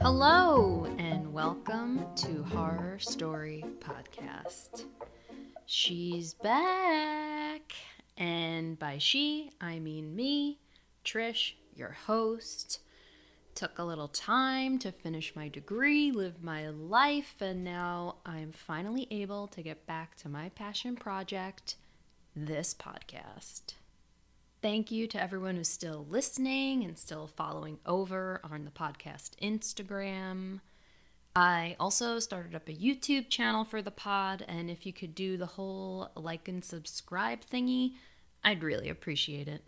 Hello, and welcome to Horror Story Podcast. She's back, and by she, I mean me, Trish, your host. Took a little time to finish my degree, live my life, and now I'm finally able to get back to my passion project, this podcast. Thank you to everyone who's still listening and still following over on the podcast Instagram. I also started up a YouTube channel for the pod, and if you could do the whole like and subscribe thingy, I'd really appreciate it.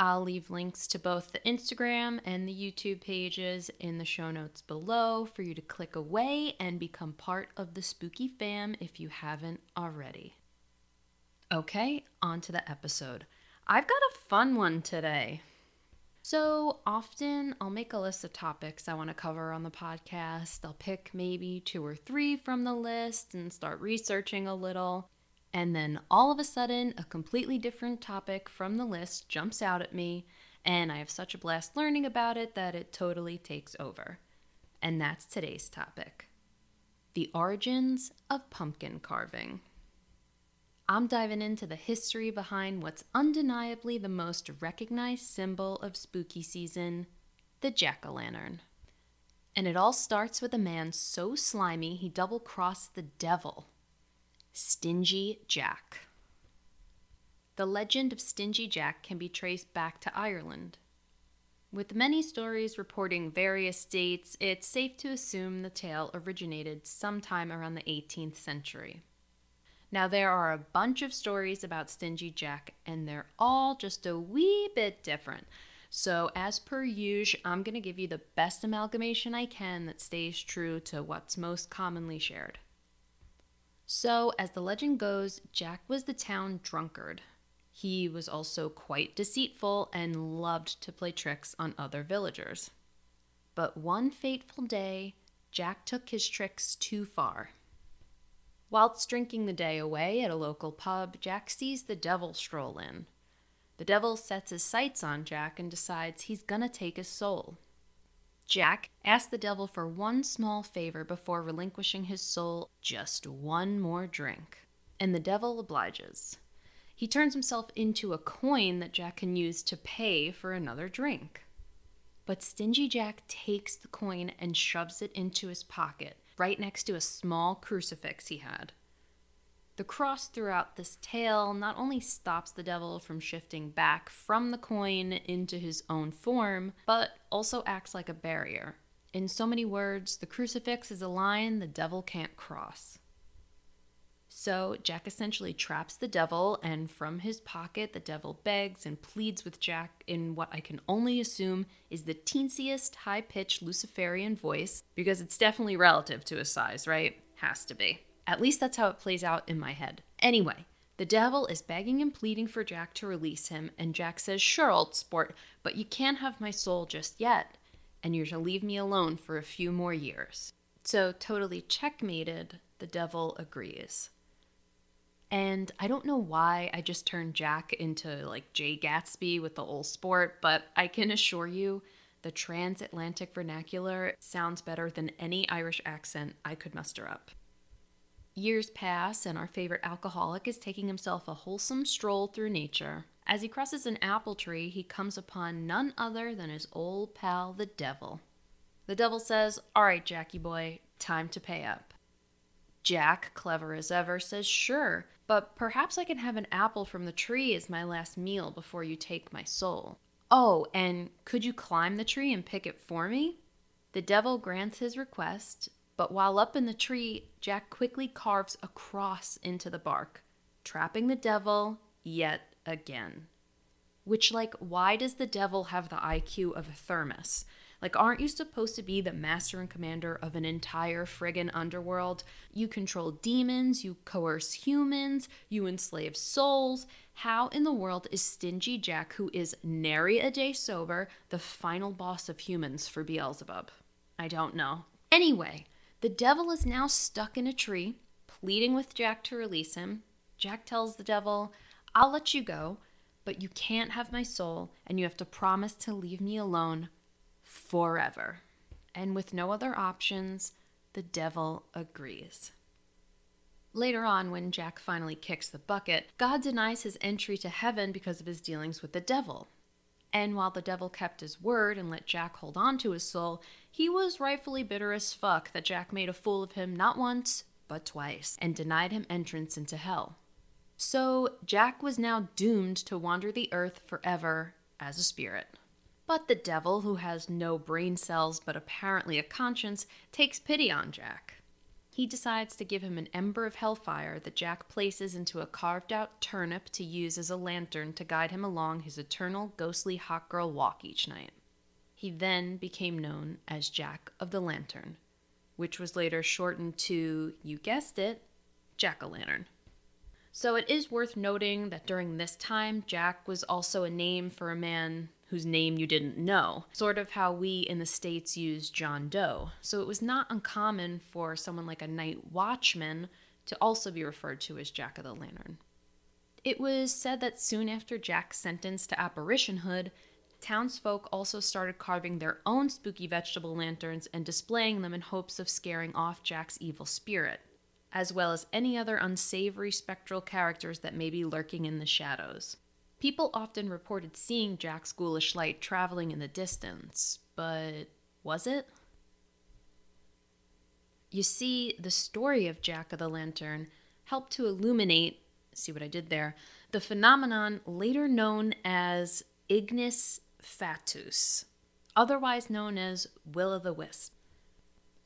I'll leave links to both the Instagram and the YouTube pages in the show notes below for you to click away and become part of the spooky fam if you haven't already. Okay, on to the episode. I've got a fun one today. So often I'll make a list of topics I want to cover on the podcast. I'll pick maybe two or three from the list and start researching a little. And then all of a sudden, a completely different topic from the list jumps out at me, and I have such a blast learning about it that it totally takes over. And that's today's topic the origins of pumpkin carving. I'm diving into the history behind what's undeniably the most recognized symbol of spooky season the jack o' lantern. And it all starts with a man so slimy he double crossed the devil Stingy Jack. The legend of Stingy Jack can be traced back to Ireland. With many stories reporting various dates, it's safe to assume the tale originated sometime around the 18th century. Now, there are a bunch of stories about Stingy Jack, and they're all just a wee bit different. So, as per usual, I'm going to give you the best amalgamation I can that stays true to what's most commonly shared. So, as the legend goes, Jack was the town drunkard. He was also quite deceitful and loved to play tricks on other villagers. But one fateful day, Jack took his tricks too far. Whilst drinking the day away at a local pub, Jack sees the devil stroll in. The devil sets his sights on Jack and decides he's gonna take his soul. Jack asks the devil for one small favor before relinquishing his soul just one more drink, and the devil obliges. He turns himself into a coin that Jack can use to pay for another drink. But Stingy Jack takes the coin and shoves it into his pocket, right next to a small crucifix he had. The cross throughout this tale not only stops the devil from shifting back from the coin into his own form, but also acts like a barrier. In so many words, the crucifix is a line the devil can't cross. So Jack essentially traps the devil, and from his pocket, the devil begs and pleads with Jack in what I can only assume is the teensiest high pitched Luciferian voice, because it's definitely relative to his size, right? Has to be. At least that's how it plays out in my head. Anyway, the devil is begging and pleading for Jack to release him, and Jack says, Sure, old sport, but you can't have my soul just yet, and you're to leave me alone for a few more years. So, totally checkmated, the devil agrees. And I don't know why I just turned Jack into like Jay Gatsby with the old sport, but I can assure you the transatlantic vernacular sounds better than any Irish accent I could muster up. Years pass, and our favorite alcoholic is taking himself a wholesome stroll through nature. As he crosses an apple tree, he comes upon none other than his old pal, the devil. The devil says, All right, Jackie boy, time to pay up. Jack, clever as ever, says, Sure, but perhaps I can have an apple from the tree as my last meal before you take my soul. Oh, and could you climb the tree and pick it for me? The devil grants his request, but while up in the tree, Jack quickly carves a cross into the bark, trapping the devil yet again. Which, like, why does the devil have the IQ of a thermos? Like, aren't you supposed to be the master and commander of an entire friggin' underworld? You control demons, you coerce humans, you enslave souls. How in the world is Stingy Jack, who is nary a day sober, the final boss of humans for Beelzebub? I don't know. Anyway, the devil is now stuck in a tree, pleading with Jack to release him. Jack tells the devil, I'll let you go, but you can't have my soul, and you have to promise to leave me alone forever. And with no other options, the devil agrees. Later on, when Jack finally kicks the bucket, God denies his entry to heaven because of his dealings with the devil. And while the devil kept his word and let Jack hold on to his soul, he was rightfully bitter as fuck that Jack made a fool of him not once, but twice, and denied him entrance into hell. So Jack was now doomed to wander the earth forever as a spirit. But the devil, who has no brain cells but apparently a conscience, takes pity on Jack. He decides to give him an ember of hellfire that Jack places into a carved out turnip to use as a lantern to guide him along his eternal ghostly hot girl walk each night. He then became known as Jack of the Lantern, which was later shortened to, you guessed it, Jack o' Lantern. So it is worth noting that during this time, Jack was also a name for a man whose name you didn't know, sort of how we in the States use John Doe. So it was not uncommon for someone like a night watchman to also be referred to as Jack of the Lantern. It was said that soon after Jack's sentence to apparitionhood, townsfolk also started carving their own spooky vegetable lanterns and displaying them in hopes of scaring off Jack's evil spirit, as well as any other unsavory spectral characters that may be lurking in the shadows. People often reported seeing Jack's ghoulish light traveling in the distance, but was it? You see, the story of Jack of the Lantern helped to illuminate, see what I did there, the phenomenon later known as Ignis fatuus, otherwise known as will o' the wisp.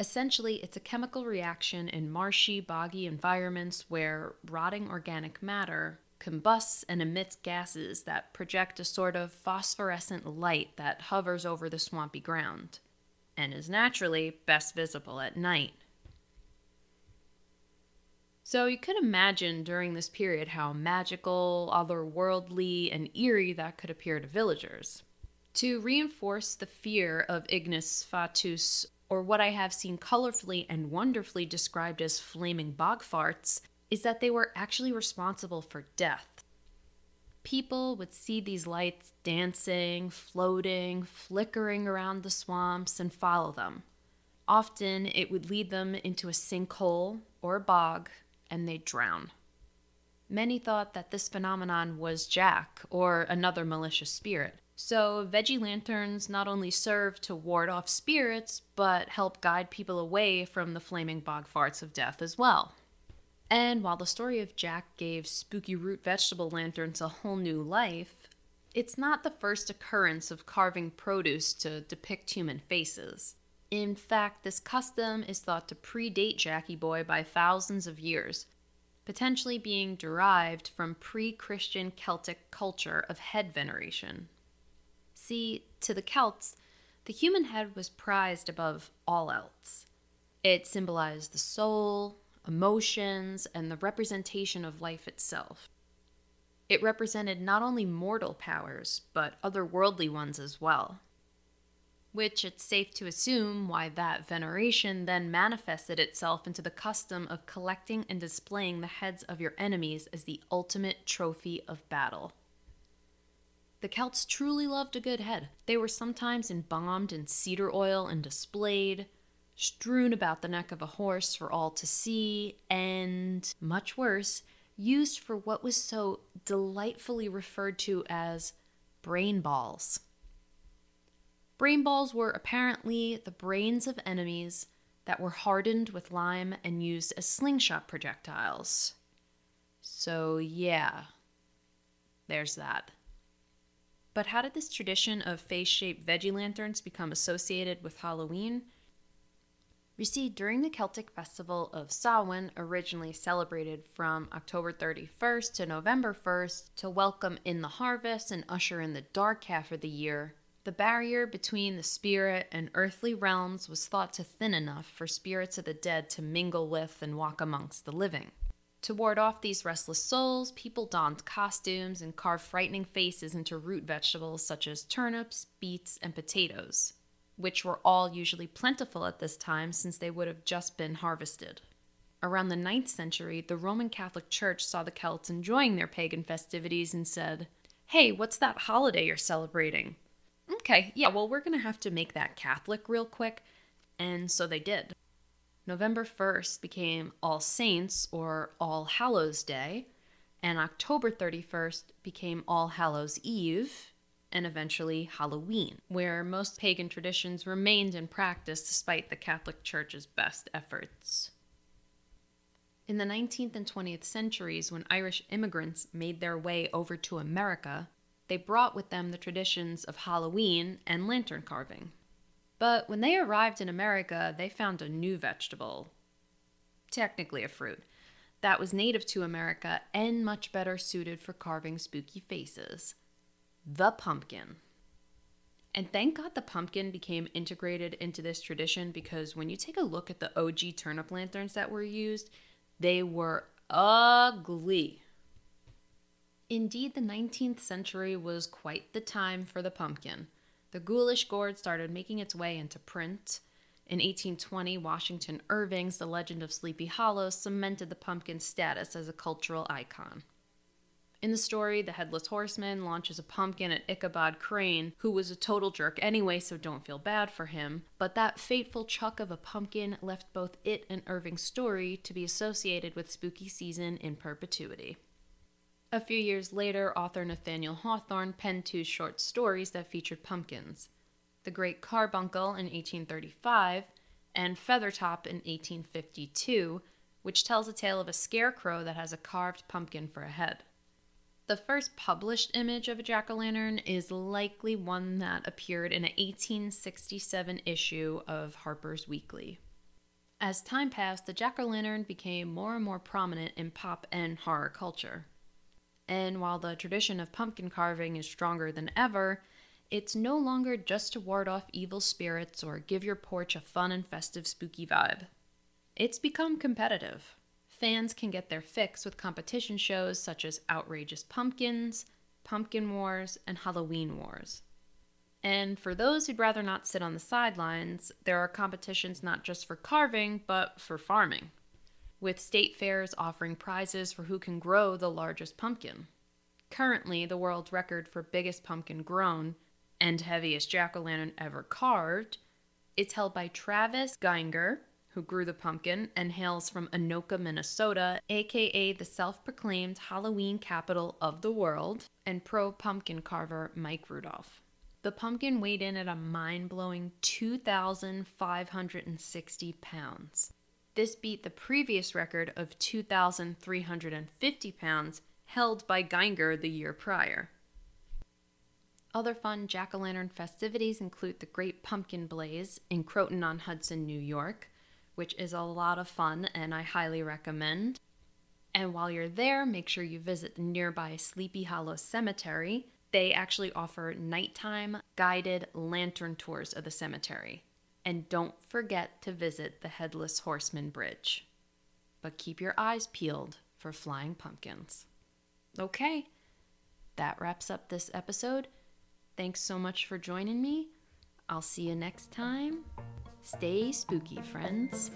Essentially, it's a chemical reaction in marshy, boggy environments where rotting organic matter combusts and emits gases that project a sort of phosphorescent light that hovers over the swampy ground, and is naturally best visible at night. So you could imagine during this period how magical, otherworldly, and eerie that could appear to villagers. To reinforce the fear of Ignis Fatuus, or what I have seen colorfully and wonderfully described as flaming bog farts, is that they were actually responsible for death. People would see these lights dancing, floating, flickering around the swamps and follow them. Often it would lead them into a sinkhole or a bog and they'd drown. Many thought that this phenomenon was Jack or another malicious spirit. So, veggie lanterns not only serve to ward off spirits, but help guide people away from the flaming bog farts of death as well. And while the story of Jack gave spooky root vegetable lanterns a whole new life, it's not the first occurrence of carving produce to depict human faces. In fact, this custom is thought to predate Jackie Boy by thousands of years, potentially being derived from pre Christian Celtic culture of head veneration. See, to the Celts, the human head was prized above all else. It symbolized the soul, emotions, and the representation of life itself. It represented not only mortal powers, but otherworldly ones as well. Which it's safe to assume why that veneration then manifested itself into the custom of collecting and displaying the heads of your enemies as the ultimate trophy of battle. The Celts truly loved a good head. They were sometimes embalmed in cedar oil and displayed, strewn about the neck of a horse for all to see, and, much worse, used for what was so delightfully referred to as brain balls. Brain balls were apparently the brains of enemies that were hardened with lime and used as slingshot projectiles. So, yeah, there's that. But how did this tradition of face shaped veggie lanterns become associated with Halloween? You see, during the Celtic festival of Samhain, originally celebrated from October 31st to November 1st to welcome in the harvest and usher in the dark half of the year, the barrier between the spirit and earthly realms was thought to thin enough for spirits of the dead to mingle with and walk amongst the living. To ward off these restless souls, people donned costumes and carved frightening faces into root vegetables such as turnips, beets, and potatoes which were all usually plentiful at this time since they would have just been harvested. Around the 9th century, the Roman Catholic Church saw the Celts enjoying their pagan festivities and said, Hey, what's that holiday you're celebrating? Okay, yeah, well, we're going to have to make that Catholic real quick. And so they did. November 1st became All Saints or All Hallows Day, and October 31st became All Hallows Eve, and eventually Halloween, where most pagan traditions remained in practice despite the Catholic Church's best efforts. In the 19th and 20th centuries, when Irish immigrants made their way over to America, they brought with them the traditions of Halloween and lantern carving. But when they arrived in America, they found a new vegetable, technically a fruit, that was native to America and much better suited for carving spooky faces the pumpkin. And thank God the pumpkin became integrated into this tradition because when you take a look at the OG turnip lanterns that were used, they were ugly. Indeed, the 19th century was quite the time for the pumpkin. The ghoulish gourd started making its way into print. In 1820, Washington Irving's The Legend of Sleepy Hollow cemented the pumpkin's status as a cultural icon. In the story, the Headless Horseman launches a pumpkin at Ichabod Crane, who was a total jerk anyway, so don't feel bad for him. But that fateful chuck of a pumpkin left both it and Irving's story to be associated with spooky season in perpetuity. A few years later, author Nathaniel Hawthorne penned two short stories that featured pumpkins The Great Carbuncle in 1835 and Feathertop in 1852, which tells a tale of a scarecrow that has a carved pumpkin for a head. The first published image of a jack o' lantern is likely one that appeared in an 1867 issue of Harper's Weekly. As time passed, the jack o' lantern became more and more prominent in pop and horror culture. And while the tradition of pumpkin carving is stronger than ever, it's no longer just to ward off evil spirits or give your porch a fun and festive spooky vibe. It's become competitive fans can get their fix with competition shows such as Outrageous Pumpkins, Pumpkin Wars, and Halloween Wars. And for those who'd rather not sit on the sidelines, there are competitions not just for carving, but for farming, with state fairs offering prizes for who can grow the largest pumpkin. Currently, the world record for biggest pumpkin grown and heaviest jack o' lantern ever carved is held by Travis Gienger, who grew the pumpkin and hails from Anoka, Minnesota, aka the self proclaimed Halloween capital of the world, and pro pumpkin carver Mike Rudolph. The pumpkin weighed in at a mind blowing 2,560 pounds. This beat the previous record of 2,350 pounds held by Geiger the year prior. Other fun jack o' lantern festivities include the Great Pumpkin Blaze in Croton on Hudson, New York, which is a lot of fun and I highly recommend. And while you're there, make sure you visit the nearby Sleepy Hollow Cemetery. They actually offer nighttime guided lantern tours of the cemetery. And don't forget to visit the Headless Horseman Bridge. But keep your eyes peeled for flying pumpkins. Okay, that wraps up this episode. Thanks so much for joining me. I'll see you next time. Stay spooky, friends.